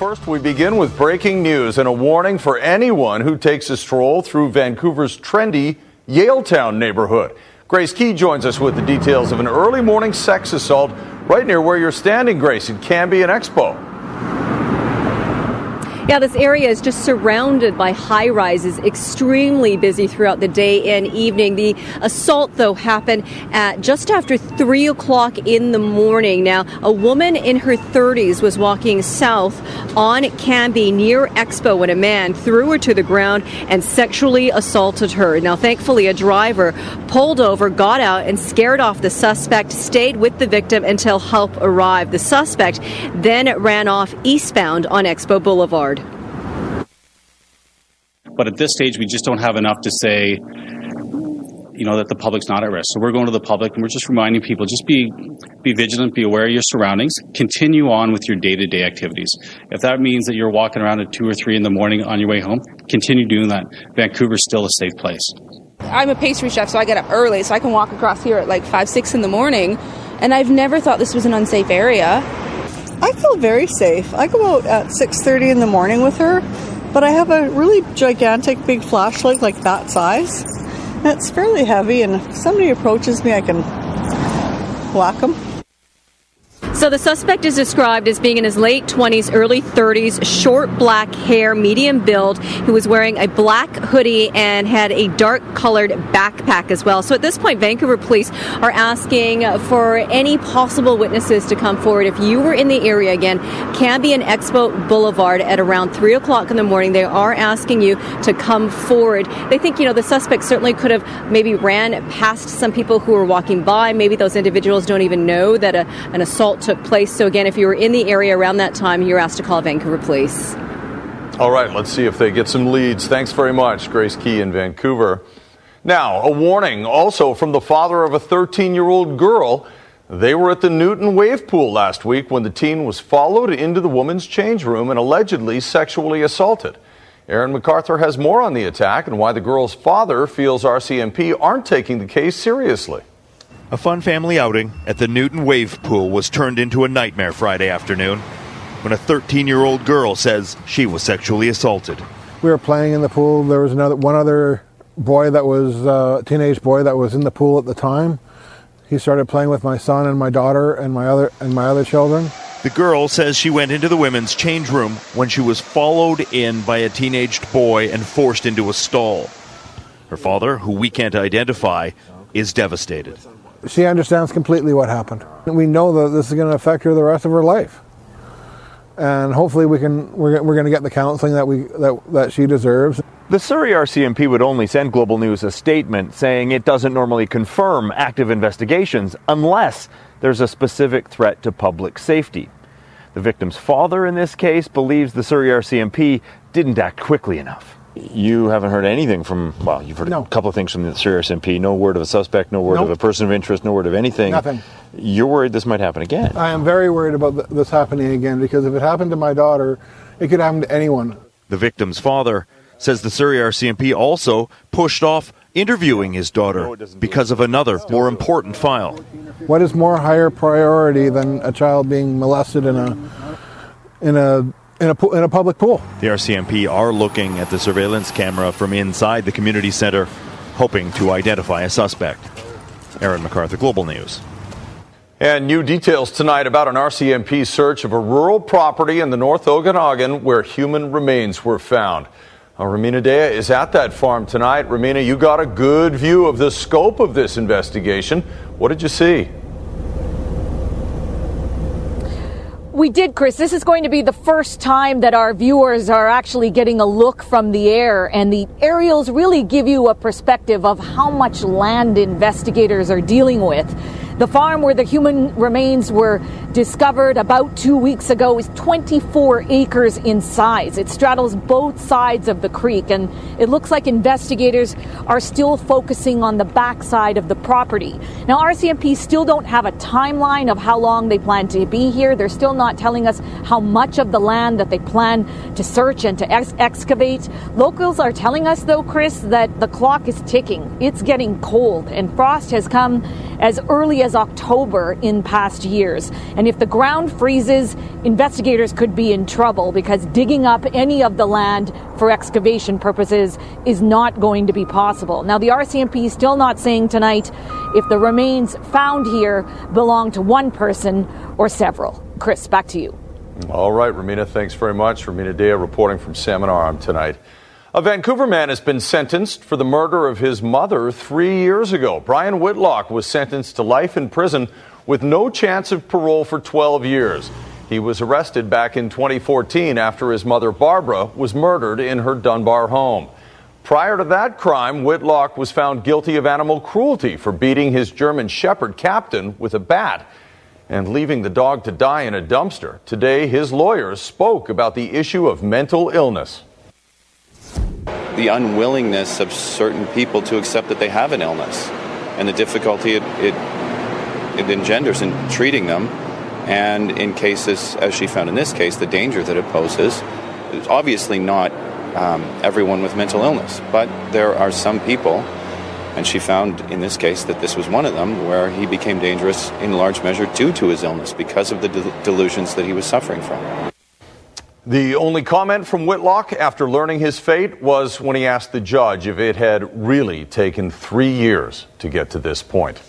First, we begin with breaking news and a warning for anyone who takes a stroll through Vancouver's trendy Yaletown neighborhood. Grace Ke joins us with the details of an early morning sex assault right near where you're standing, Grace, in Cambie and Expo. Yeah, this area is just surrounded by high rises, extremely busy throughout the day and evening. The assault, though, happened at just after 3 o'clock in the morning. Now, a woman in her 30s was walking south on Cambie near Expo when a man threw her to the ground and sexually assaulted her. Now, thankfully, a driver pulled over, got out, and scared off the suspect, stayed with the victim until help arrived. The suspect then ran off eastbound on Expo Boulevard. But at this stage, we just don't have enough to say, you know, that the public's not at risk. So we're going to the public and we're just reminding people just be be vigilant, be aware of your surroundings, continue on with your day to day activities. If that means that you're walking around at two or three in the morning on your way home, continue doing that. Vancouver's still a safe place. I'm a pastry chef, so I get up early, so I can walk across here at like five, six in the morning. And I've never thought this was an unsafe area. I feel very safe. I go out at 6:30 in the morning with her but I have a really gigantic big flashlight like that size. And it's fairly heavy, and if somebody approaches me, I can whack them. So the suspect is described as being in his late 20s, early 30s, short black hair, medium build. He was wearing a black hoodie and had a dark colored backpack as well. So at this point, Vancouver police are asking for any possible witnesses to come forward. If you were in the area again, Cambie and Expo Boulevard at around 3 o'clock in the morning, they are asking you to come forward. They think, you know, the suspect certainly could have maybe ran past some people who were walking by. Maybe those individuals don't even know that a, an assault took place. So, again, if you were in the area around that time, you're asked to call Vancouver Police. All right, let's see if they get some leads. Thanks very much, Grace Ke in Vancouver. Now, a warning also from the father of a 13 year old girl. They were at the Newton Wave Pool last week when the teen was followed into the woman's change room and allegedly sexually assaulted. Aaron MacArthur has more on the attack and why the girl's father feels RCMP aren't taking the case seriously. A fun family outing at the Newton Wave Pool was turned into a nightmare Friday afternoon when a 13 year old girl says she was sexually assaulted. We were playing in the pool. There was another one other boy that was uh, a teenage boy that was in the pool at the time. He started playing with my son and my daughter and my other and my other children. The girl says she went into the women's change room when she was followed in by a teenaged boy and forced into a stall. Her father, who we can't identify, is devastated she understands completely what happened. We know that this is going to affect her the rest of her life, and hopefully we can we're, we're going to get the counseling that we that, that she deserves. The Surrey RCMP would only send Global News a statement saying it doesn't normally confirm active investigations unless there's a specific threat to public safety. The victim's father in this case believes the Surrey RCMP didn't act quickly enough. You haven't heard anything from, well, you've heard no. a couple of things from the Surrey RCMP. No word of a suspect, no word nope. of a person of interest, no word of anything. Nothing. You're worried this might happen again. I am very worried about this happening again because if it happened to my daughter, it could happen to anyone. The victim's father says the Surrey RCMP also pushed off interviewing his daughter because of another, more important file. What is more higher priority than a child being molested in a in a in a, in a public pool. The RCMP are looking at the surveillance camera from inside the community center, hoping to identify a suspect. Aaron MacArthur, Global News. And new details tonight about an RCMP search of a rural property in the North Okanagan where human remains were found. Now, Rumina Daya is at that farm tonight. Rumina, you got a good view of the scope of this investigation. What did you see? We did, Chris. This is going to be the first time that our viewers are actually getting a look from the air, and the aerials really give you a perspective of how much land investigators are dealing with. The farm where the human remains were discovered about two weeks ago is 24 acres in size. It straddles both sides of the creek, and it looks like investigators are still focusing on the backside of the property. Now, RCMP still don't have a timeline of how long they plan to be here. They're still not telling us how much of the land that they plan to search and to ex- excavate. Locals are telling us, though, Chris, that the clock is ticking. It's getting cold, and frost has come as early as October in past years. And if the ground freezes, investigators could be in trouble because digging up any of the land for excavation purposes is not going to be possible. Now, the RCMP is still not saying tonight if the remains found here belong to one person or several. Chris, back to you. All right, Rumina, thanks very much. Rumina Daya reporting from Salmon Arm tonight. A Vancouver man has been sentenced for the murder of his mother three years ago. Brian Whitlock was sentenced to life in prison with no chance of parole for 12 years. He was arrested back in 2014 after his mother Barbara was murdered in her Dunbar home. Prior to that crime, Whitlock was found guilty of animal cruelty for beating his German Shepherd captain with a bat and leaving the dog to die in a dumpster. Today, his lawyers spoke about the issue of mental illness the unwillingness of certain people to accept that they have an illness and the difficulty it, it, it engenders in treating them. And in cases, as she found in this case, the danger that it poses. It's obviously not um, everyone with mental illness, but there are some people, and she found in this case that this was one of them, where he became dangerous in large measure due to his illness because of the de- delusions that he was suffering from. The only comment from Whitlock after learning his fate was when he asked the judge if it had really taken three years to get to this point.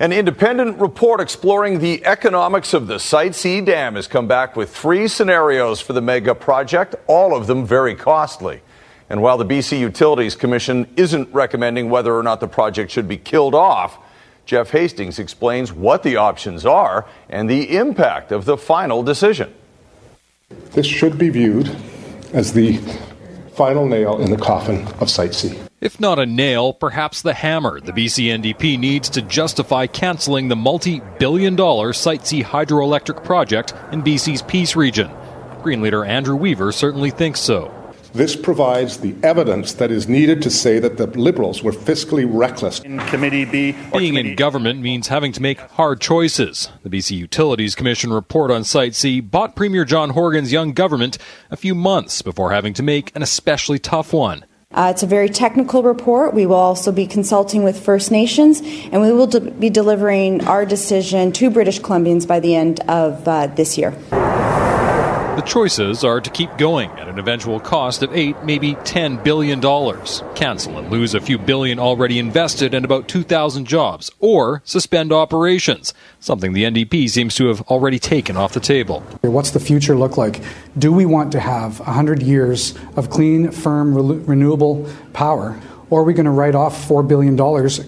An independent report exploring the economics of the Site C Dam has come back with three scenarios for the mega project, all of them very costly. And while the BC Utilities Commission isn't recommending whether or not the project should be killed off, Jeff Hastings explains what the options are and the impact of the final decision. This should be viewed as the final nail in the coffin of Site C. If not a nail, perhaps the hammer the BC NDP needs to justify cancelling the multi billion dollar Site C hydroelectric project in BC's Peace region. Green leader Andrew Weaver certainly thinks so. This provides the evidence that is needed to say that the Liberals were fiscally reckless. In Committee B, being committee in government means having to make hard choices. The BC Utilities Commission report on Site C bought Premier John Horgan's young government a few months before having to make an especially tough one. Uh, it's a very technical report. We will also be consulting with First Nations, and we will de- be delivering our decision to British Columbians by the end of uh, this year. The choices are to keep going at an eventual cost of 8, maybe 10 billion dollars, cancel and lose a few billion already invested and about 2,000 jobs, or suspend operations, something the NDP seems to have already taken off the table. What's the future look like? Do we want to have 100 years of clean, firm, re- renewable power? Or are we going to write off $4 billion,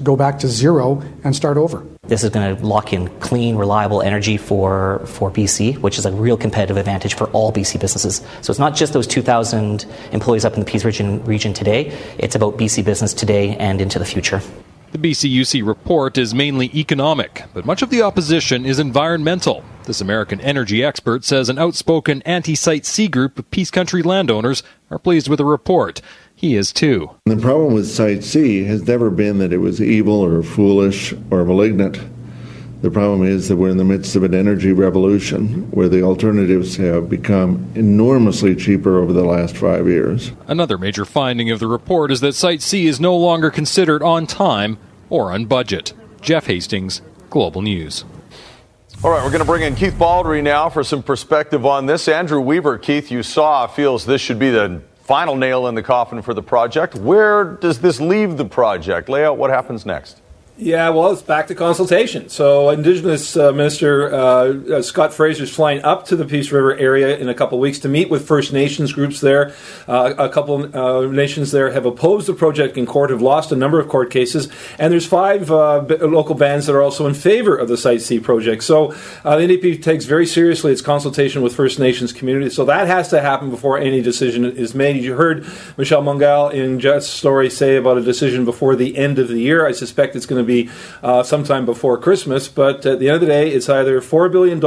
go back to zero, and start over? This is going to lock in clean, reliable energy for, for BC, which is a real competitive advantage for all BC businesses. So it's not just those 2,000 employees up in the Peace region, region today, it's about BC business today and into the future. The BCUC report is mainly economic, but much of the opposition is environmental. This American energy expert says an outspoken anti Site C group of Peace Country landowners are pleased with the report. He is too. The problem with Site C has never been that it was evil or foolish or malignant. The problem is that we're in the midst of an energy revolution where the alternatives have become enormously cheaper over the last five years. Another major finding of the report is that Site C is no longer considered on time or on budget. Jeff Hastings, Global News. All right, we're going to bring in Keith Baldry now for some perspective on this. Andrew Weaver, Keith, you saw, feels this should be the final nail in the coffin for the project. Where does this leave the project? Lay out what happens next. Yeah, well, it's back to consultation. So, Indigenous uh, Minister uh, uh, Scott Fraser is flying up to the Peace River area in a couple of weeks to meet with First Nations groups there. Uh, a couple uh, nations there have opposed the project in court, have lost a number of court cases, and there's five uh, b- local bands that are also in favor of the Site C project. So, the NDP takes very seriously its consultation with First Nations communities. So that has to happen before any decision is made. You heard Michelle Mungall in Jeff's story say about a decision before the end of the year. I suspect it's going to be uh, sometime before Christmas. But at the end of the day, it's either $4 billion,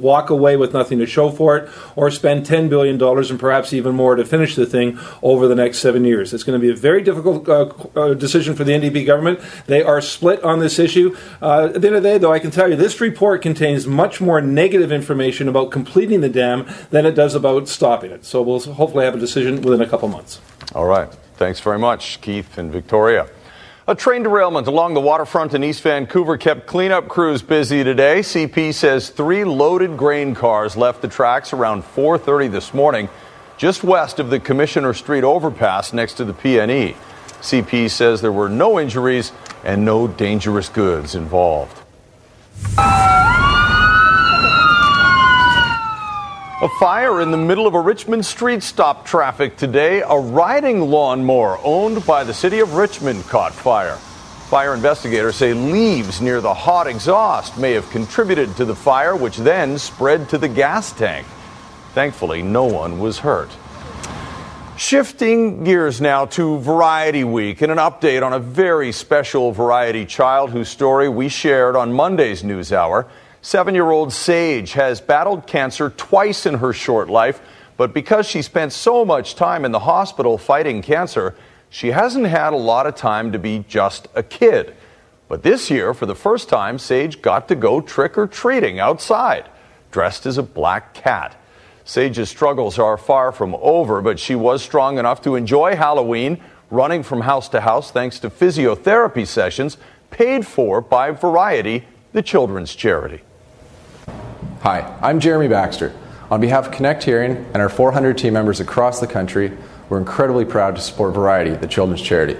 walk away with nothing to show for it, or spend $10 billion and perhaps even more to finish the thing over the next seven years. It's going to be a very difficult uh, uh decision for the NDP government. They are split on this issue. Uh, at the end of the day, though, I can tell you this report contains much more negative information about completing the dam than it does about stopping it. So we'll hopefully have a decision within a couple months. All right. Thanks very much, Keith and Victoria. A train derailment along the waterfront in East Vancouver kept cleanup crews busy today. CP says three loaded grain cars left the tracks around 4:30 this morning, just west of the Commissioner Street overpass next to the PNE. CP says there were no injuries and no dangerous goods involved. A fire in the middle of a Richmond street stopped traffic today. A riding lawnmower owned by the city of Richmond caught fire. Fire investigators say leaves near the hot exhaust may have contributed to the fire, which then spread to the gas tank. Thankfully, no one was hurt. Shifting gears now to Variety Week and an update on a very special Variety child whose story we shared on Monday's News Hour. Seven year old Sage has battled cancer twice in her short life, but because she spent so much time in the hospital fighting cancer, she hasn't had a lot of time to be just a kid. But this year, for the first time, Sage got to go trick or treating outside, dressed as a black cat. Sage's struggles are far from over, but she was strong enough to enjoy Halloween, running from house to house thanks to physiotherapy sessions paid for by Variety, the children's charity. Hi, I'm Jeremy Baxter. On behalf of Connect Hearing and our 400 team members across the country, we're incredibly proud to support Variety, the children's charity.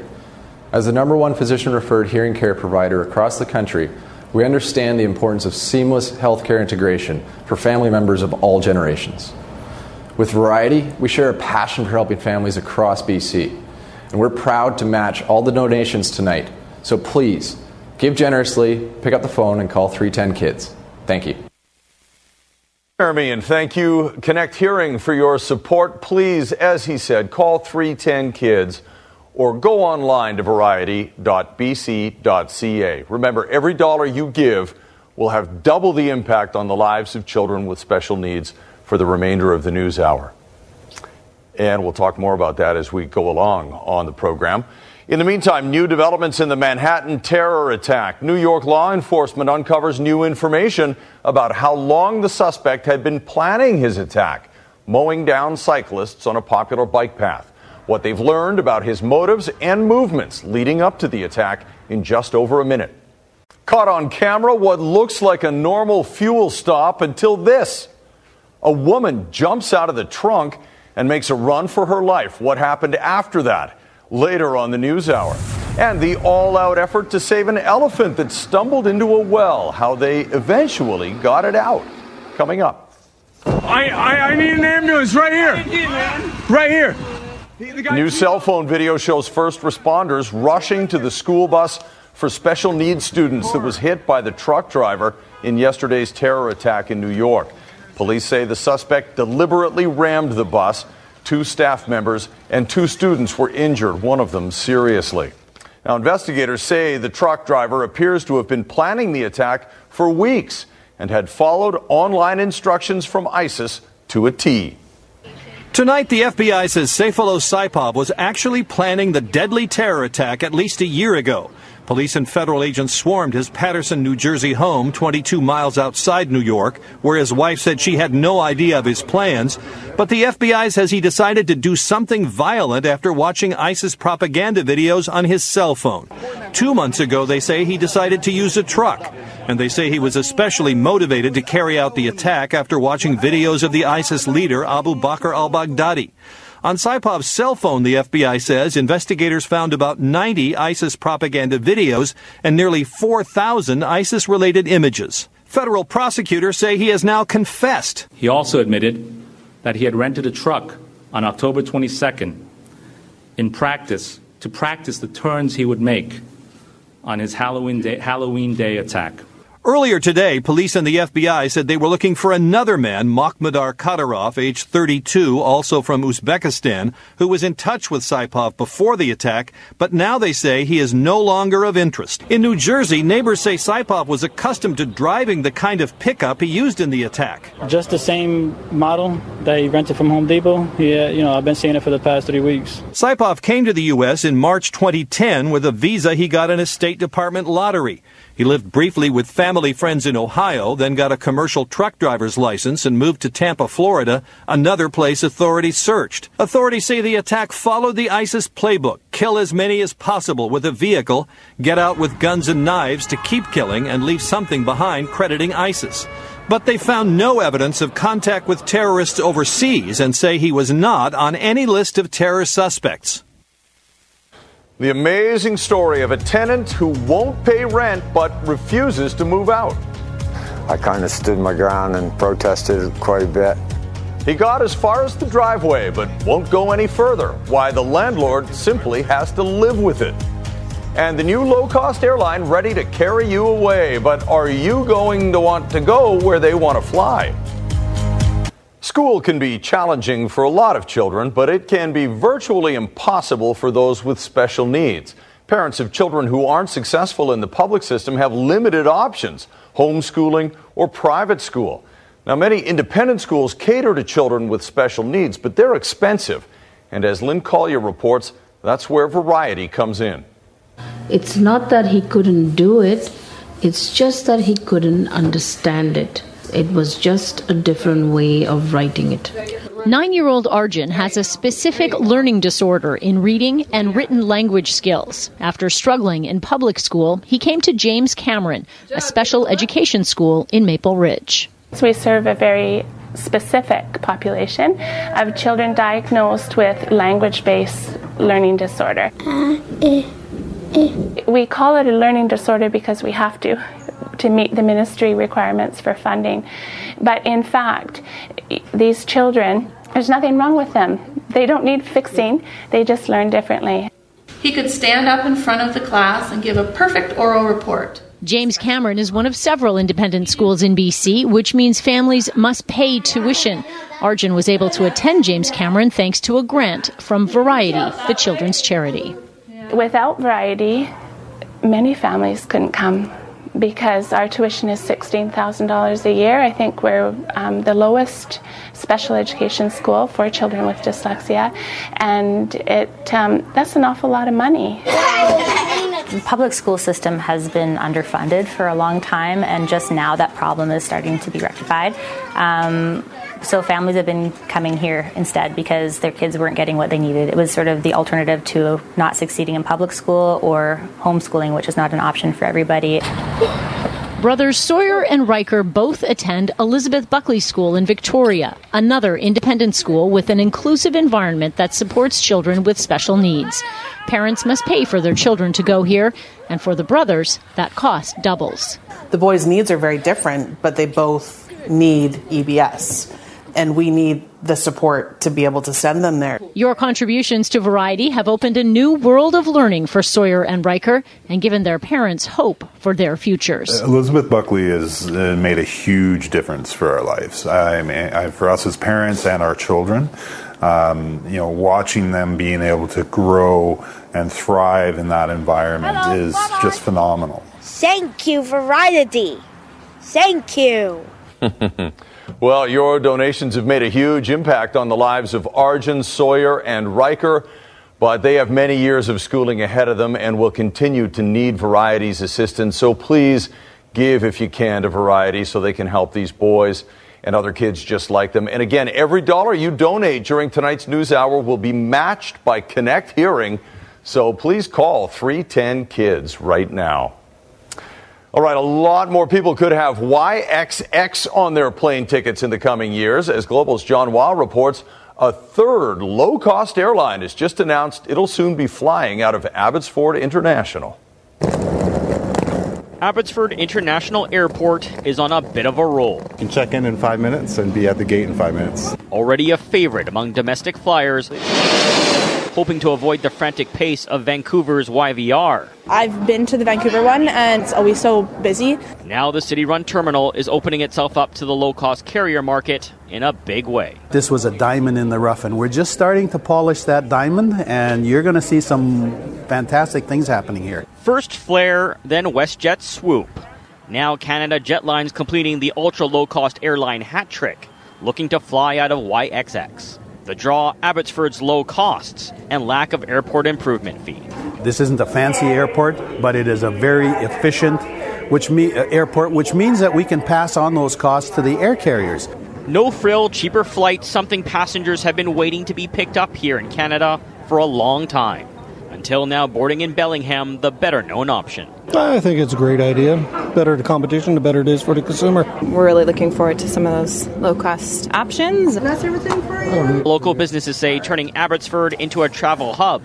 As the number one physician referred hearing care provider across the country, we understand the importance of seamless healthcare integration for family members of all generations. With Variety, we share a passion for helping families across BC, and we're proud to match all the donations tonight. So please, give generously, pick up the phone, and call 310 Kids. Thank you. Jeremy, and thank you, Connect Hearing, for your support. Please, as he said, call 310 Kids or go online to variety.bc.ca. Remember, every dollar you give will have double the impact on the lives of children with special needs for the remainder of the news hour. And we'll talk more about that as we go along on the program. In the meantime, new developments in the Manhattan terror attack. New York law enforcement uncovers new information about how long the suspect had been planning his attack, mowing down cyclists on a popular bike path. What they've learned about his motives and movements leading up to the attack in just over a minute. Caught on camera what looks like a normal fuel stop until this. A woman jumps out of the trunk and makes a run for her life. What happened after that? Later on the news hour. And the all out effort to save an elephant that stumbled into a well, how they eventually got it out. Coming up. I, I, I need an ambulance right here. Right here. New cell phone video shows first responders rushing to the school bus for special needs students that was hit by the truck driver in yesterday's terror attack in New York. Police say the suspect deliberately rammed the bus Two staff members and two students were injured, one of them seriously. Now, investigators say the truck driver appears to have been planning the attack for weeks and had followed online instructions from ISIS to a T. Tonight, the FBI says Sayfullo Saipov was actually planning the deadly terror attack at least a year ago. Police and federal agents swarmed his Paterson, New Jersey home, 22 miles outside New York, where his wife said she had no idea of his plans. But the FBI says he decided to do something violent after watching ISIS propaganda videos on his cell phone. Two months ago, they say he decided to use a truck. And they say he was especially motivated to carry out the attack after watching videos of the ISIS leader Abu Bakr al Baghdadi. On Saipov's cell phone, the FBI says investigators found about 90 ISIS propaganda videos and nearly 4,000 ISIS related images. Federal prosecutors say he has now confessed. He also admitted that he had rented a truck on October 22nd in practice to practice the turns he would make on his Halloween day, Halloween day attack. Earlier today, police and the FBI said they were looking for another man, Makhmudar Kadyrov, age 32, also from Uzbekistan, who was in touch with Saipov before the attack, but now they say he is no longer of interest. In New Jersey, neighbors say Saipov was accustomed to driving the kind of pickup he used in the attack. Just the same model that he rented from Home Depot. Yeah, you know, I've been seeing it for the past three weeks. Saipov came to the U.S. in March 2010 with a visa he got in a State Department lottery. He lived briefly with family friends in Ohio, then got a commercial truck driver's license and moved to Tampa, Florida, another place authorities searched. Authorities say the attack followed the ISIS playbook kill as many as possible with a vehicle, get out with guns and knives to keep killing, and leave something behind crediting ISIS. But they found no evidence of contact with terrorists overseas and say he was not on any list of terror suspects. The amazing story of a tenant who won't pay rent but refuses to move out. I kind of stood my ground and protested quite a bit. He got as far as the driveway but won't go any further. Why the landlord simply has to live with it. And the new low cost airline ready to carry you away. But are you going to want to go where they want to fly? School can be challenging for a lot of children, but it can be virtually impossible for those with special needs. Parents of children who aren't successful in the public system have limited options homeschooling or private school. Now, many independent schools cater to children with special needs, but they're expensive. And as Lynn Collier reports, that's where variety comes in. It's not that he couldn't do it, it's just that he couldn't understand it. It was just a different way of writing it. Nine year old Arjun has a specific learning disorder in reading and written language skills. After struggling in public school, he came to James Cameron, a special education school in Maple Ridge. So we serve a very specific population of children diagnosed with language based learning disorder. Uh, eh, eh. We call it a learning disorder because we have to to meet the ministry requirements for funding. But in fact, these children, there's nothing wrong with them. They don't need fixing, they just learn differently. He could stand up in front of the class and give a perfect oral report. James Cameron is one of several independent schools in BC, which means families must pay tuition. Arjun was able to attend James Cameron thanks to a grant from Variety, the children's charity. Without Variety, many families couldn't come because our tuition is $16,000 a year. I think we're um, the lowest special education school for children with dyslexia, and it um, that's an awful lot of money. The public school system has been underfunded for a long time, and just now that problem is starting to be rectified. Um, so families have been coming here instead because their kids weren't getting what they needed. It was sort of the alternative to not succeeding in public school or homeschooling, which is not an option for everybody. Brothers Sawyer and Riker both attend Elizabeth Buckley School in Victoria, another independent school with an inclusive environment that supports children with special needs. Parents must pay for their children to go here, and for the brothers, that cost doubles. The boys' needs are very different, but they both need EBS and we need the support to be able to send them there. Your contributions to Variety have opened a new world of learning for Sawyer and Riker and given their parents hope for their futures. Elizabeth Buckley has uh, made a huge difference for our lives. I mean, I, for us as parents and our children. Um, you know, watching them being able to grow and thrive in that environment Hello, is bye-bye. just phenomenal. Thank you, Variety. Thank you. Well, your donations have made a huge impact on the lives of Arjun, Sawyer, and Riker, but they have many years of schooling ahead of them and will continue to need Variety's assistance. So please give if you can to Variety so they can help these boys and other kids just like them. And again, every dollar you donate during tonight's news hour will be matched by Connect Hearing. So please call 310 Kids right now. All right, a lot more people could have YXX on their plane tickets in the coming years. As Global's John Hua reports, a third low cost airline has just announced it'll soon be flying out of Abbotsford International. Abbotsford International Airport is on a bit of a roll. You can check in in five minutes and be at the gate in five minutes. Already a favorite among domestic flyers hoping to avoid the frantic pace of Vancouver's YVR. I've been to the Vancouver one and it's always so busy. Now the city run terminal is opening itself up to the low cost carrier market in a big way. This was a diamond in the rough, and we're just starting to polish that diamond, and you're going to see some fantastic things happening here. First Flair, then WestJet Swoop. Now Canada Jetlines completing the ultra low cost airline hat trick, looking to fly out of YXX. The draw Abbotsford's low costs and lack of airport improvement fee. This isn't a fancy airport, but it is a very efficient, which me, uh, airport, which means that we can pass on those costs to the air carriers. No frill, cheaper flights, something passengers have been waiting to be picked up here in Canada for a long time. Until now, boarding in Bellingham, the better known option. I think it's a great idea. Better the competition, the better it is for the consumer. We're really looking forward to some of those low cost options. That's everything for you. Local businesses say turning Abbotsford into a travel hub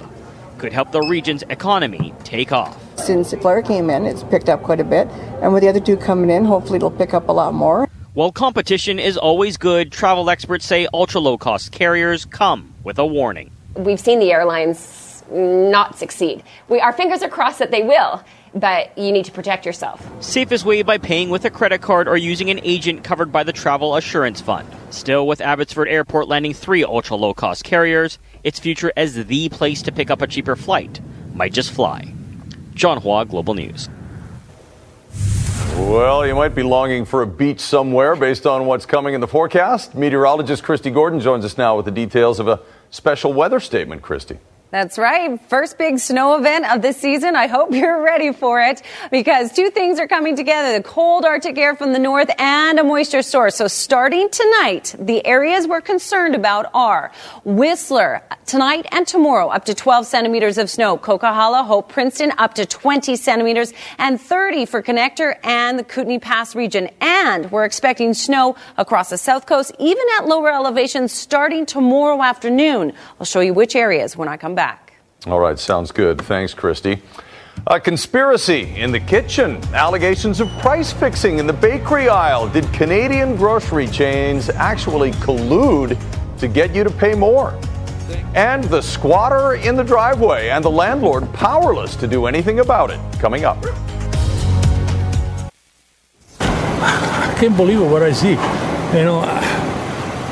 could help the region's economy take off. Since Flair came in, it's picked up quite a bit. And with the other two coming in, hopefully it'll pick up a lot more. While competition is always good, travel experts say ultra low cost carriers come with a warning. We've seen the airlines not succeed. We, our fingers are crossed that they will, but you need to protect yourself. Safest way by paying with a credit card or using an agent covered by the Travel Assurance Fund. Still, with Abbotsford Airport landing three ultra low cost carriers, its future as the place to pick up a cheaper flight might just fly. John Hua, Global News. Well, you might be longing for a beach somewhere based on what's coming in the forecast. Meteorologist Christy Gordon joins us now with the details of a special weather statement. Christy. That's right. First big snow event of the season. I hope you're ready for it because two things are coming together. The cold Arctic air from the north and a moisture source. So starting tonight, the areas we're concerned about are Whistler tonight and tomorrow up to 12 centimeters of snow. Coquihalla, Hope, Princeton up to 20 centimeters and 30 for Connector and the Kootenay Pass region. And we're expecting snow across the south coast, even at lower elevations starting tomorrow afternoon. I'll show you which areas when I come back. All right, sounds good. Thanks, Christy. A conspiracy in the kitchen. Allegations of price fixing in the bakery aisle. Did Canadian grocery chains actually collude to get you to pay more? And the squatter in the driveway and the landlord powerless to do anything about it. Coming up. I can't believe what I see. You know,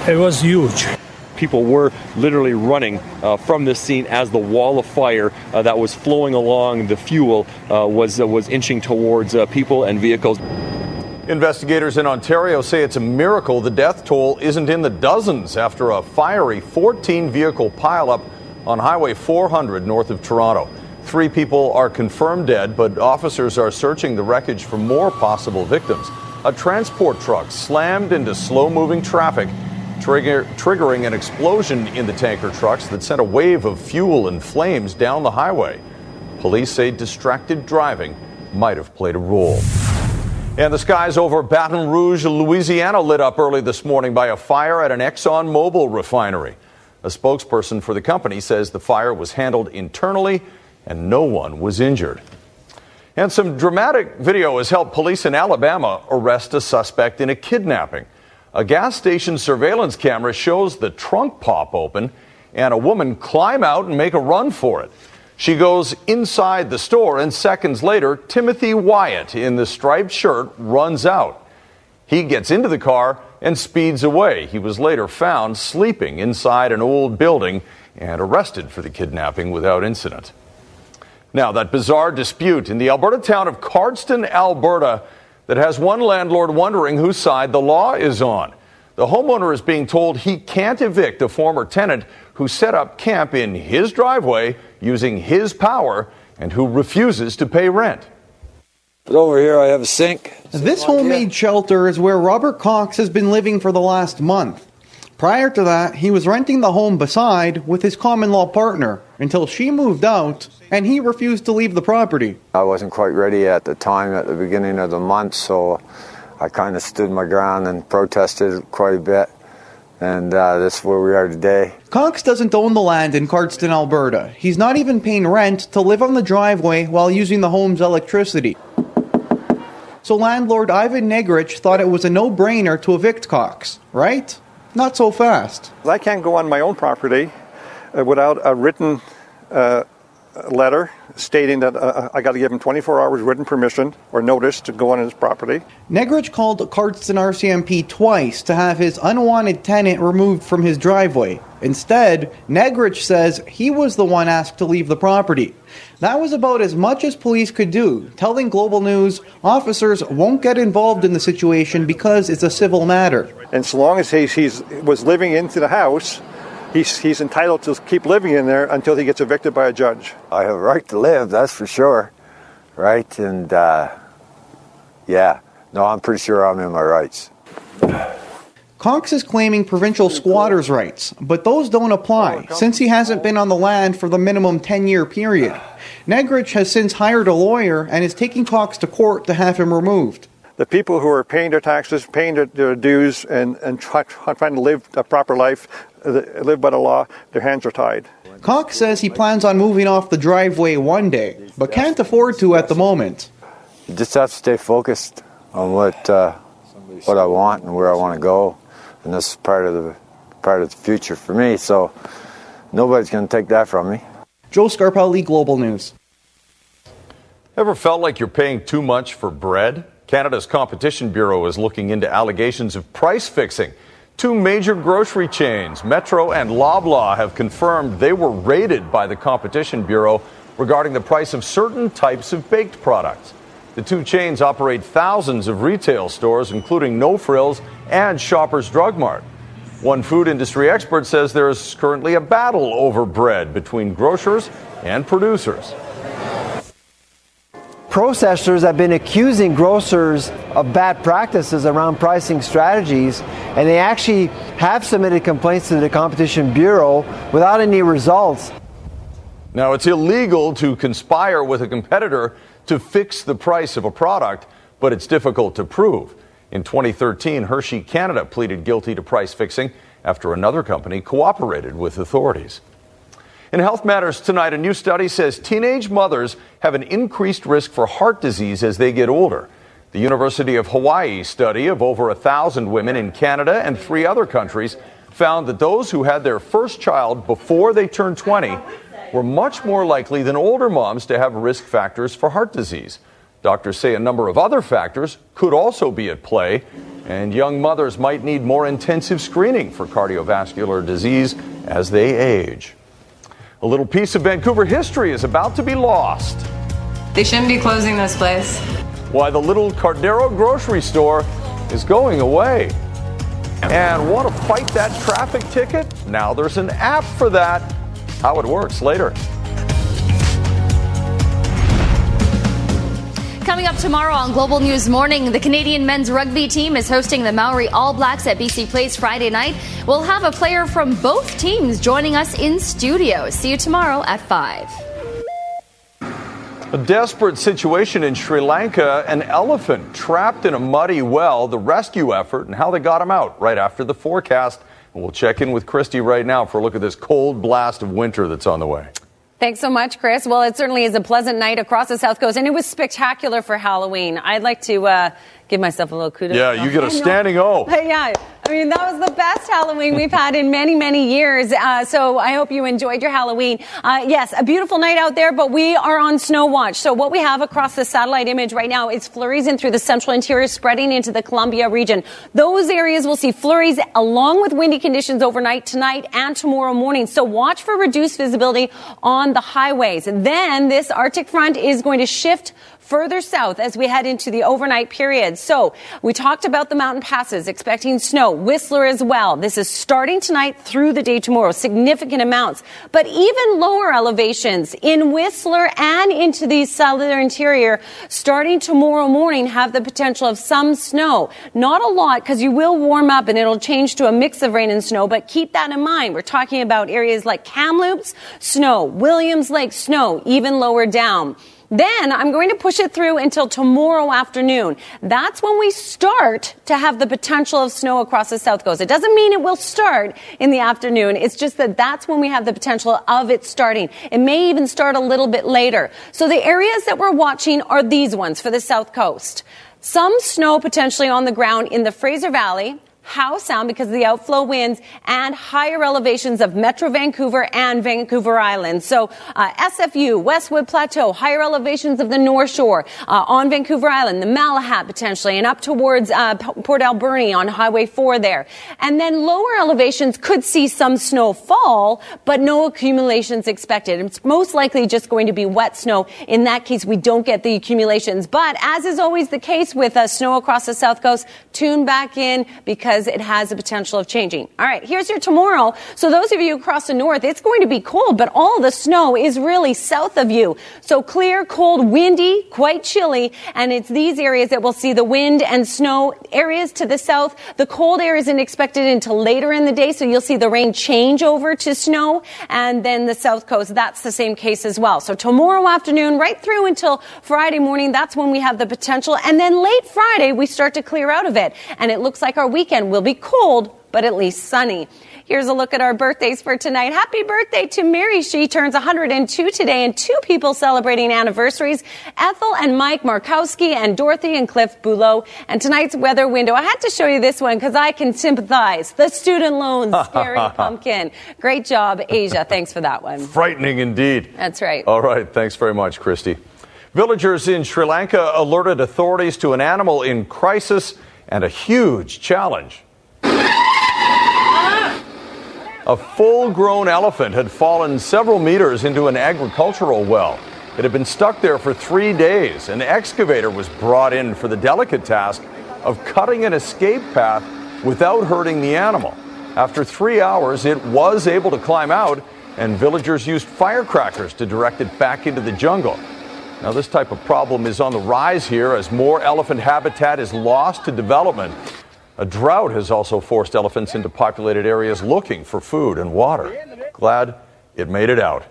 it was huge people were literally running uh, from this scene as the wall of fire uh, that was flowing along the fuel uh, was was inching towards people and vehicles. Investigators in Ontario say it's a miracle the death toll isn't in the dozens after a fiery 14 vehicle pileup on Highway 400 north of Toronto. Three people are confirmed dead, but officers are searching the wreckage for more possible victims. A transport truck slammed into slow moving traffic trigger, triggering an explosion in the tanker trucks that sent a wave of fuel and flames down the highway. Police say distracted driving might have played a role. And the skies over Baton Rouge, Louisiana, lit up early this morning by a fire at an Exxon Mobil refinery. A spokesperson for the company says the fire was handled internally and no one was injured. And some dramatic video has helped police in Alabama arrest a suspect in a kidnapping. A gas station surveillance camera shows the trunk pop open and a woman climb out and make a run for it. She goes inside the store, and seconds later, Timothy Wyatt in the striped shirt runs out. He gets into the car and speeds away. He was later found sleeping inside an old building and arrested for the kidnapping without incident. Now, that bizarre dispute in the Alberta town of Cardston, Alberta, that has one landlord wondering whose side the law is on. The homeowner is being told he can't evict a former tenant who set up camp in his driveway using his power and who refuses to pay rent. But over here I have a sink. This homemade shelter is where Robert Cox has been living for the last month. Prior to that, he was renting the home beside with his common law partner until she moved out and he refused to leave the property. I wasn't quite ready at the time at the beginning of the month, so I kind of stood my ground and protested quite a bit. And uh, this is where we are today. Cox doesn't own the land in Cardston, Alberta. He's not even paying rent to live on the driveway while using the home's electricity. So landlord Ivan Negrich thought it was a no-brainer to evict Cox, right? Not so fast. I can't go on my own property without a written uh, letter stating that uh, I got to give him 24 hours written permission or notice to go on his property. Negrich called Cardston RCMP twice to have his unwanted tenant removed from his driveway. Instead, Negrich says he was the one asked to leave the property. That was about as much as police could do, telling Global News officers won't get involved in the situation because it's a civil matter. And so long as he he's, was living into the house, he's, he's entitled to keep living in there until he gets evicted by a judge. I have a right to live, that's for sure, right? And uh, yeah, no, I'm pretty sure I'm in my rights. Cox is claiming provincial squatters' rights, but those don't apply since he hasn't been on the land for the minimum 10 year period. Negrich has since hired a lawyer and is taking Cox to court to have him removed. The people who are paying their taxes, paying their, their dues, and, and try, trying to live a proper life, uh, live by the law, their hands are tied. Cox says he plans on moving off the driveway one day, but can't afford to at the moment. You just have to stay focused on what uh, what I want and where I want to go, and this is part of the part of the future for me. So nobody's going to take that from me. Joe Scarpelli, Global News. Ever felt like you're paying too much for bread? Canada's Competition Bureau is looking into allegations of price fixing. Two major grocery chains, Metro and Loblaw, have confirmed they were raided by the Competition Bureau regarding the price of certain types of baked products. The two chains operate thousands of retail stores, including No Frills and Shoppers Drug Mart. One food industry expert says there is currently a battle over bread between grocers and producers. Processors have been accusing grocers of bad practices around pricing strategies, and they actually have submitted complaints to the Competition Bureau without any results. Now, it's illegal to conspire with a competitor to fix the price of a product, but it's difficult to prove. In 2013, Hershey Canada pleaded guilty to price fixing after another company cooperated with authorities. In Health Matters tonight, a new study says teenage mothers have an increased risk for heart disease as they get older. The University of Hawaii study of over a thousand women in Canada and three other countries found that those who had their first child before they turned 20 were much more likely than older moms to have risk factors for heart disease. Doctors say a number of other factors could also be at play, and young mothers might need more intensive screening for cardiovascular disease as they age. A little piece of Vancouver history is about to be lost. They shouldn't be closing this place. Why the little Cardero grocery store is going away. And want to fight that traffic ticket? Now there's an app for that. How it works later. Coming up tomorrow on Global News Morning, the Canadian men's rugby team is hosting the Maori All Blacks at BC Place Friday night. We'll have a player from both teams joining us in studio. See you tomorrow at 5. A desperate situation in Sri Lanka, an elephant trapped in a muddy well, the rescue effort, and how they got him out right after the forecast. And we'll check in with Christy right now for a look at this cold blast of winter that's on the way. Thanks so much, Chris. Well, it certainly is a pleasant night across the South Coast, and it was spectacular for Halloween. I'd like to uh, give myself a little kudos. Yeah, you get a standing O. Yeah, I mean, that was the best Halloween we've had in many, many years. Uh, so I hope you enjoyed your Halloween. Uh, yes, a beautiful night out there, but we are on snow watch. So what we have across the satellite image right now is flurries in through the central interior, spreading into the Columbia region. Those areas will see flurries along with windy conditions overnight tonight and tomorrow morning. So watch for reduced visibility on the highways. Then this Arctic front is going to shift further south as we head into the overnight period. So we talked about the mountain passes, expecting snow, Whistler as well. This is starting tonight through the day tomorrow, significant amounts. But even lower elevations in Whistler and into the southern interior, starting tomorrow morning, have the potential of some snow. Not a lot because you will warm up and it'll change to a mix of rain and snow, but keep that in mind. We're talking about areas like Kamloops, snow, Williams Lake, snow, even lower down. Then I'm going to push it through until tomorrow afternoon. That's when we start to have the potential of snow across the south coast. It doesn't mean it will start in the afternoon. It's just that that's when we have the potential of it starting. It may even start a little bit later. So the areas that we're watching are these ones for the south coast. Some snow potentially on the ground in the Fraser Valley, Howe Sound because of the outflow winds and higher elevations of Metro Vancouver and Vancouver Island. So uh, SFU, Westwood Plateau, higher elevations of the North Shore uh, on Vancouver Island, the Malahat potentially, and up towards uh, Port Alberni on Highway 4 there. And then lower elevations could see some snow fall, but no accumulations expected. It's most likely just going to be wet snow. In that case, we don't get the accumulations. But as is always the case with uh, snow across the south coast, tune back in because it has the potential of changing. All right, here's your tomorrow. So those of you across the north, it's going to be cold, but all the snow is really south of you. So clear, cold, windy, quite chilly, and it's these areas that will see the wind and snow. Areas to the south, the cold air isn't expected until later in the day, so you'll see the rain change over to snow, and then the south coast, that's the same case as well. So tomorrow afternoon, right through until Friday morning, that's when we have the potential, and then late Friday, we start to clear out of it, and it looks like our weekend will be cold, but at least sunny. Here's a look at our birthdays for tonight. Happy birthday to Mary. She turns 102 today, and two people celebrating anniversaries Ethel and Mike Markowski, and Dorothy and Cliff Bulow. And tonight's weather window, I had to show you this one because I can sympathize. The student loan scary pumpkin. Great job, Asia. Thanks for that one. Frightening indeed. That's right. All right. Thanks very much, Christy. Villagers in Sri Lanka alerted authorities to an animal in crisis and a huge challenge. A full grown elephant had fallen several meters into an agricultural well. It had been stuck there for three days. An excavator was brought in for the delicate task of cutting an escape path without hurting the animal. After three hours, it was able to climb out, and villagers used firecrackers to direct it back into the jungle. Now, this type of problem is on the rise here as more elephant habitat is lost to development. A drought has also forced elephants into populated areas looking for food and water. Glad it made it out.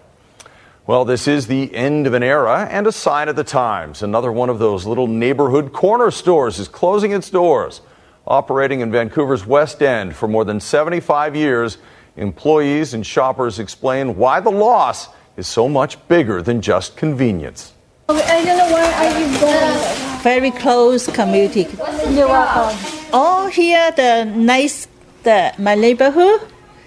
Well, this is the end of an era and a sign of the times. Another one of those little neighborhood corner stores is closing its doors. Operating in Vancouver's West End for more than 75 years, employees and shoppers explain why the loss is so much bigger than just convenience. I don't know where are you going. Very close community. You're welcome. All here, the nice, the my neighborhood.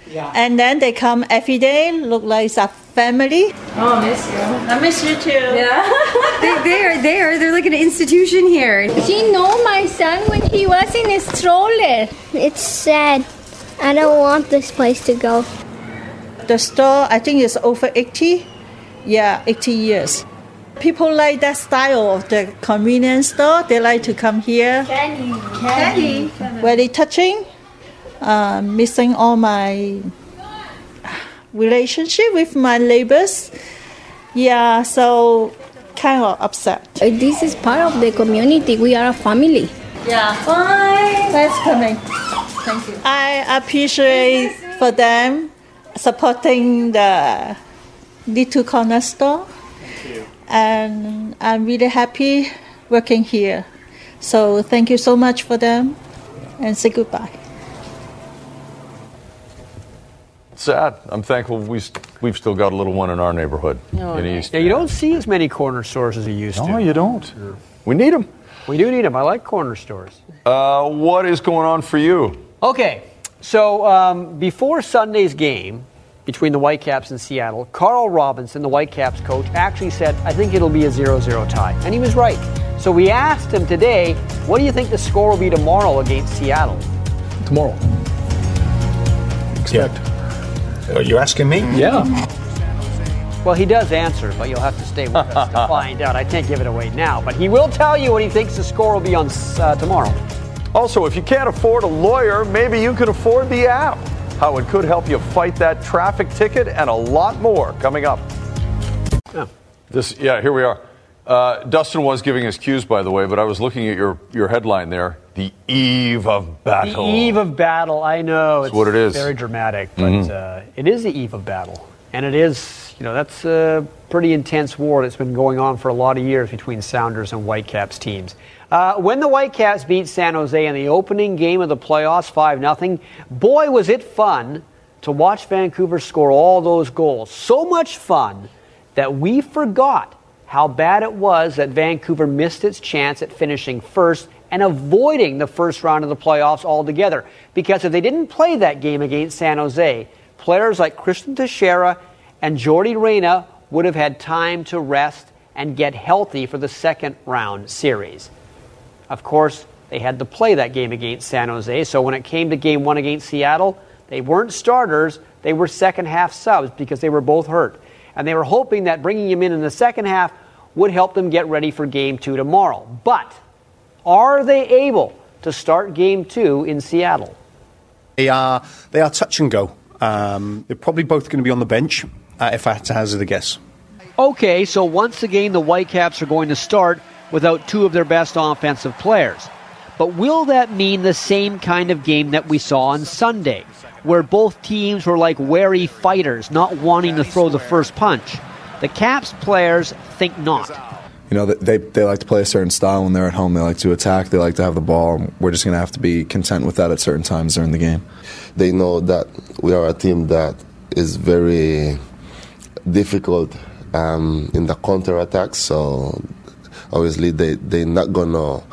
Yeah. And then they come every day, look like it's a family. Oh, I miss you. I miss you too. Yeah. they, they are there. They're like an institution here. She know my son when he was in a stroller. It's sad. I don't want this place to go. The store, I think, is over 80. Yeah, 80 years. People like that style of the convenience store. They like to come here. Candy. Candy. Very touching. Uh, missing all my relationship with my neighbors. Yeah, so kind of upset. This is part of the community. We are a family. Yeah. Bye. Thanks coming. Thank you. I appreciate for them supporting the little corner store and I'm really happy working here. So thank you so much for them and say goodbye. Sad. I'm thankful we, we've still got a little one in our neighborhood in East. Yeah, you don't see as many corner stores as you used to. No, you don't. We need them. We do need them. I like corner stores. Uh, what is going on for you? Okay, so um, before Sunday's game, between the Whitecaps and Seattle, Carl Robinson, the Whitecaps coach, actually said, I think it'll be a 0 0 tie. And he was right. So we asked him today, what do you think the score will be tomorrow against Seattle? Tomorrow. Expect. Yeah. Are you asking me? Yeah. Well, he does answer, but you'll have to stay with us to find out. I can't give it away now, but he will tell you what he thinks the score will be on uh, tomorrow. Also, if you can't afford a lawyer, maybe you can afford the app how it could help you fight that traffic ticket, and a lot more coming up. Yeah. This, yeah, here we are. Uh, Dustin was giving us cues, by the way, but I was looking at your, your headline there. The eve of battle. The eve of battle. I know. That's it's what it is. Very dramatic, but mm-hmm. uh, it is the eve of battle, and it is. You know, that's a pretty intense war that's been going on for a lot of years between Sounders and Whitecaps teams. Uh, when the Whitecaps beat San Jose in the opening game of the playoffs, 5 0, boy, was it fun to watch Vancouver score all those goals. So much fun that we forgot how bad it was that Vancouver missed its chance at finishing first and avoiding the first round of the playoffs altogether. Because if they didn't play that game against San Jose, players like Cristian Techera and Yordy Reyna would have had time to rest and get healthy for the second round series. Of course, they had to play that game against San Jose, so when it came to game one against Seattle, they weren't starters, they were second half subs because they were both hurt. And they were hoping that bringing him in in the second half would help them get ready for game two tomorrow. But are they able to start game two in Seattle? They are they are touch and go. Um, they're probably both going to be on the bench. Uh, if I had to hazard a guess. Okay, so once again, the Whitecaps are going to start without two of their best offensive players. But will that mean the same kind of game that we saw on Sunday, where both teams were like wary fighters, not wanting to throw the first punch? The Caps players think not. You know, they, they like to play a certain style when they're at home. They like to attack, they like to have the ball. We're just going to have to be content with that at certain times during the game. They know that we are a team that is very difficult um, in the counter attack, so obviously they, they're not to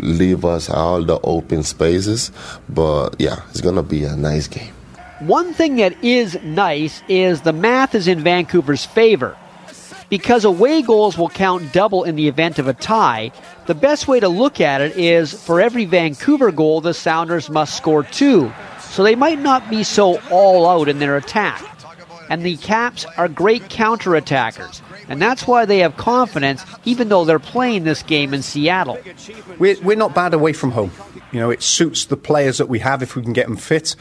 leave us all the open spaces. But yeah, it's to be a nice game. One thing that is nice is the math is in Vancouver's favor. Because away goals will count double in the event of a tie, the best way to look at it is for every Vancouver goal, the Sounders must score two. So they might not be so all out in their attack. And the Caps are great counterattackers. And that's why they have confidence, even though they're playing this game in Seattle. We're, we're not bad away from home. You know, it suits the players that we have if we can get them fit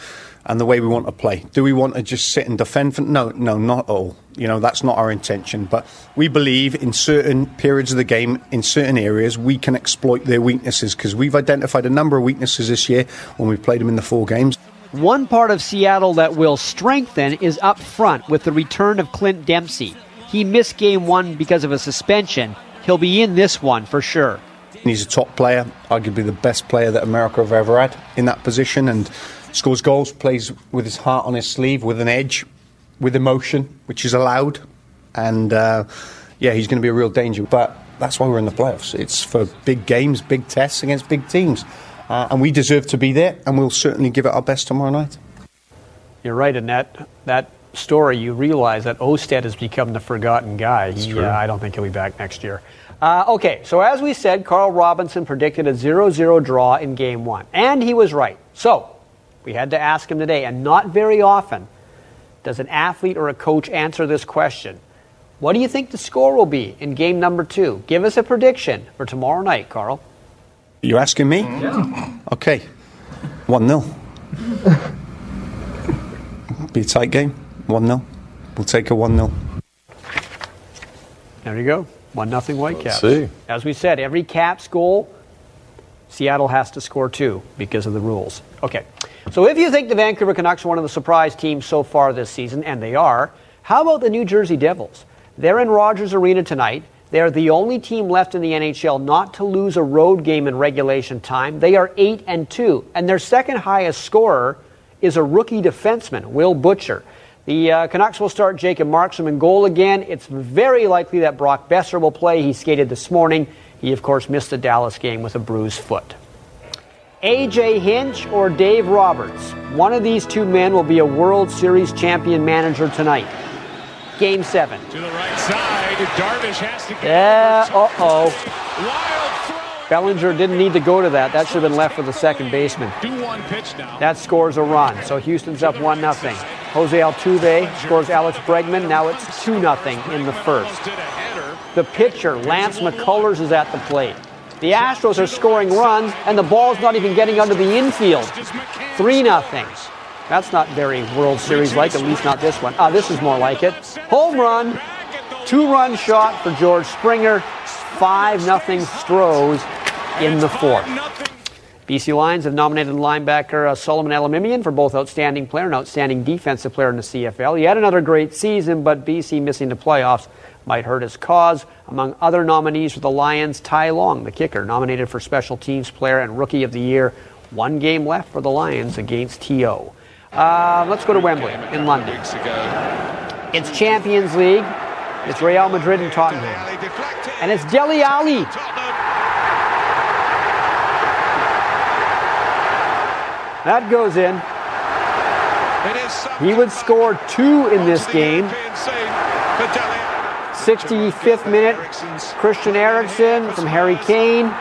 and the way we want to play. Do we want to just sit and defend? For, No, no, not all. You know, that's not our intention. But we believe in certain periods of the game, in certain areas, we can exploit their weaknesses because we've identified a number of weaknesses this year when we've played them in the four games. One part of Seattle that will strengthen is up front with the return of Clint Dempsey. He missed game one because of a suspension. He'll be in this one for sure. He's a top player, arguably the best player that America have ever had in that position, and scores goals, plays with his heart on his sleeve, with an edge, with emotion, which is allowed. And uh, yeah, he's going to be a real danger. But that's why we're in the playoffs. It's for big games, big tests against big teams. Uh, and we deserve to be there, and we'll certainly give it our best tomorrow night. You're right, Annette. That that story, you realize that Osted has become the forgotten guy. He, uh, I don't think he'll be back next year. Uh, okay, so as we said, Carl Robinson predicted a 0 0 draw in game one, and he was right. So we had to ask him today, and not very often does an athlete or a coach answer this question. What do you think the score will be in game number two? Give us a prediction for tomorrow night, Carl. You're asking me? Yeah. Okay. 1 0. Be a tight game. 1 0. We'll take a 1 0. There you go. 1 nothing Whitecaps. see. As we said, every Caps goal, Seattle has to score two because of the rules. Okay. So if you think the Vancouver Canucks are one of the surprise teams so far this season, and they are, how about the New Jersey Devils? They're in Rogers Arena tonight. They're the only team left in the NHL not to lose a road game in regulation time. They are 8 and 2, and their second highest scorer is a rookie defenseman, Will Butcher. The uh, Canucks will start Jacob Markstrom in goal again. It's very likely that Brock Boeser will play. He skated this morning. He, of course, missed the Dallas game with a bruised foot. AJ Hinch or Dave Roberts. One of these two men will be a World Series champion manager tonight. Game seven. To the right side, Darvish has to get Yeah, uh oh. Bellinger didn't need to go to that. That should have been left for the second baseman. Do one pitch now. That scores a run. So Houston's up 1 0. Jose Altuve scores Alex Bregman. Now it's 2 0 in the first. The pitcher, Lance McCullers, is at the plate. The Astros are scoring runs, and the ball's not even getting under the infield. 3 0. That's not very World Series like, at least not this one. Ah, this is more like it. Home run, two run shot for George Springer, 5 0 Stros in the fourth. BC Lions have nominated linebacker uh, Solomon Elimimian for both outstanding player and outstanding defensive player in the CFL. He had another great season, but BC missing the playoffs might hurt his cause. Among other nominees for the Lions, Ty Long, the kicker, nominated for Special Teams Player and Rookie of the Year. One game left for the Lions against TO. Uh, let's go to Wembley in London. It's Champions League. It's Real Madrid and Tottenham. And it's Dele Alli. That goes in. He would score two in this game. 65th minute, Christian Eriksen from Harry Kane.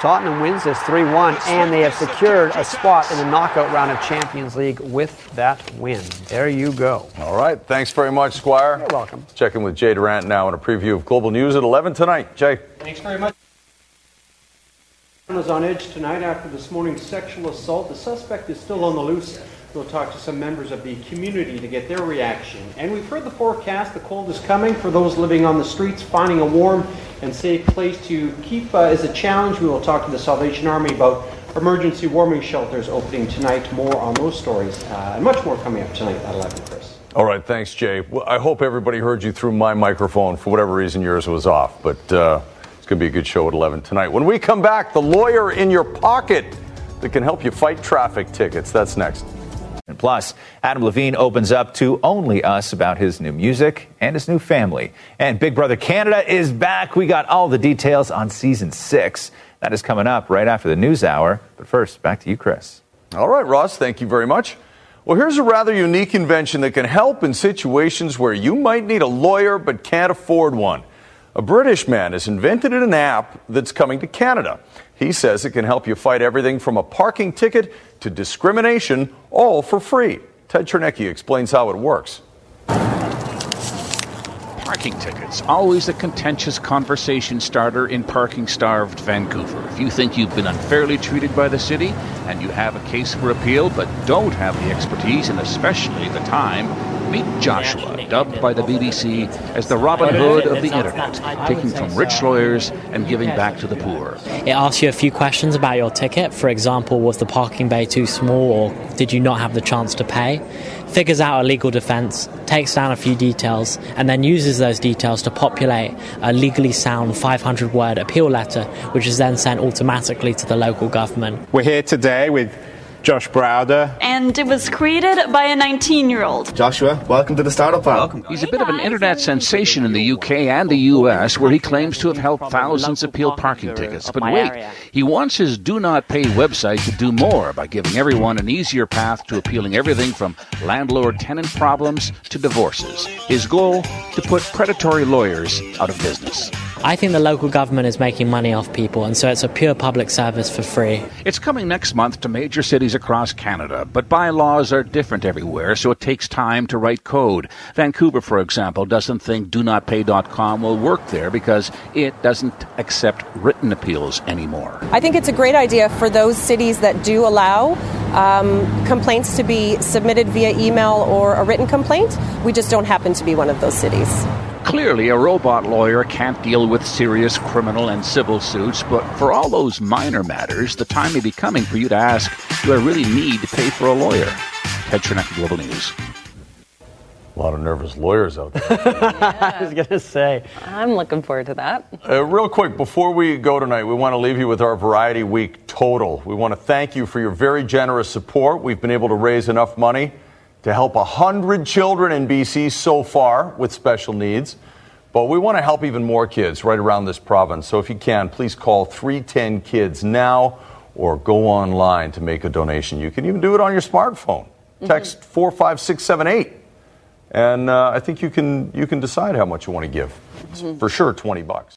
Tottenham wins this 3 1, and they have secured a spot in the knockout round of Champions League with that win. There you go. All right. Thanks very much, Squire. You're welcome. Checking with Jay Durant now in a preview of Global News at 11 tonight. Jay. Thanks very much. was on edge tonight after this morning's sexual assault. The suspect is still on the loose. We'll talk to some members of the community to get their reaction. And we've heard the forecast. The cold is coming for those living on the streets. Finding a warm and safe place to keep uh, is a challenge. We will talk to the Salvation Army about emergency warming shelters opening tonight. More on those stories uh, and much more coming up tonight at 11, Chris. All right, thanks, Jay. Well, I hope everybody heard you through my microphone. For whatever reason, yours was off. But uh, it's going to be a good show at 11 tonight. When we come back, the lawyer in your pocket that can help you fight traffic tickets. That's next. And plus, Adam Levine opens up to Only Us about his new music and his new family. And Big Brother Canada is back. We got all the details on season six. That is coming up right after the news hour. But first, back to you, Chris. All right, Ross, thank you very much. Well, here's a rather unique invention that can help in situations where you might need a lawyer but can't afford one. A British man has invented an app that's coming to Canada. He says it can help you fight everything from a parking ticket to discrimination, all for free. Ted Chernecki explains how it works. Parking tickets, always a contentious conversation starter in parking starved Vancouver. If you think you've been unfairly treated by the city and you have a case for appeal but don't have the expertise and especially the time, meet Joshua, dubbed by the BBC as the Robin Hood of the internet, taking from rich lawyers and giving back to the poor. It asks you a few questions about your ticket. For example, was the parking bay too small or did you not have the chance to pay? Figures out a legal defense, takes down a few details, and then uses those details to populate a legally sound 500 word appeal letter, which is then sent automatically to the local government. We're here today with Josh Browder. And it was created by a 19 year old. Joshua, welcome to the Startup Pal. Welcome. He's a bit of an internet sensation in the UK and the US, where he claims to have helped thousands appeal parking tickets. But wait, he wants his do not pay website to do more by giving everyone an easier path to appealing everything from landlord tenant problems to divorces. His goal? To put predatory lawyers out of business. I think the local government is making money off people, and so it's a pure public service for free. It's coming next month to major cities across Canada, but bylaws are different everywhere, so it takes time to write code. Vancouver, for example, doesn't think donotpay.com will work there because it doesn't accept written appeals anymore. I think it's a great idea for those cities that do allow um, complaints to be submitted via email or a written complaint. We just don't happen to be one of those cities. Clearly, a robot lawyer can't deal with serious criminal and civil suits, but for all those minor matters, the time may be coming for you to ask, do I really need to pay for a lawyer? Ted Chernecki, Global News. A lot of nervous lawyers out there. I was going to say. I'm looking forward to that. Uh, real quick, before we go tonight, we want to leave you with our Variety Week total. We want to thank you for your very generous support. We've been able to raise enough money to help 100 children in BC so far with special needs. But we want to help even more kids right around this province. So if you can, please call 310 Kids now or go online to make a donation. You can even do it on your smartphone. Text 45678. And uh, I think you can, you can decide how much you want to give. It's for sure 20 bucks.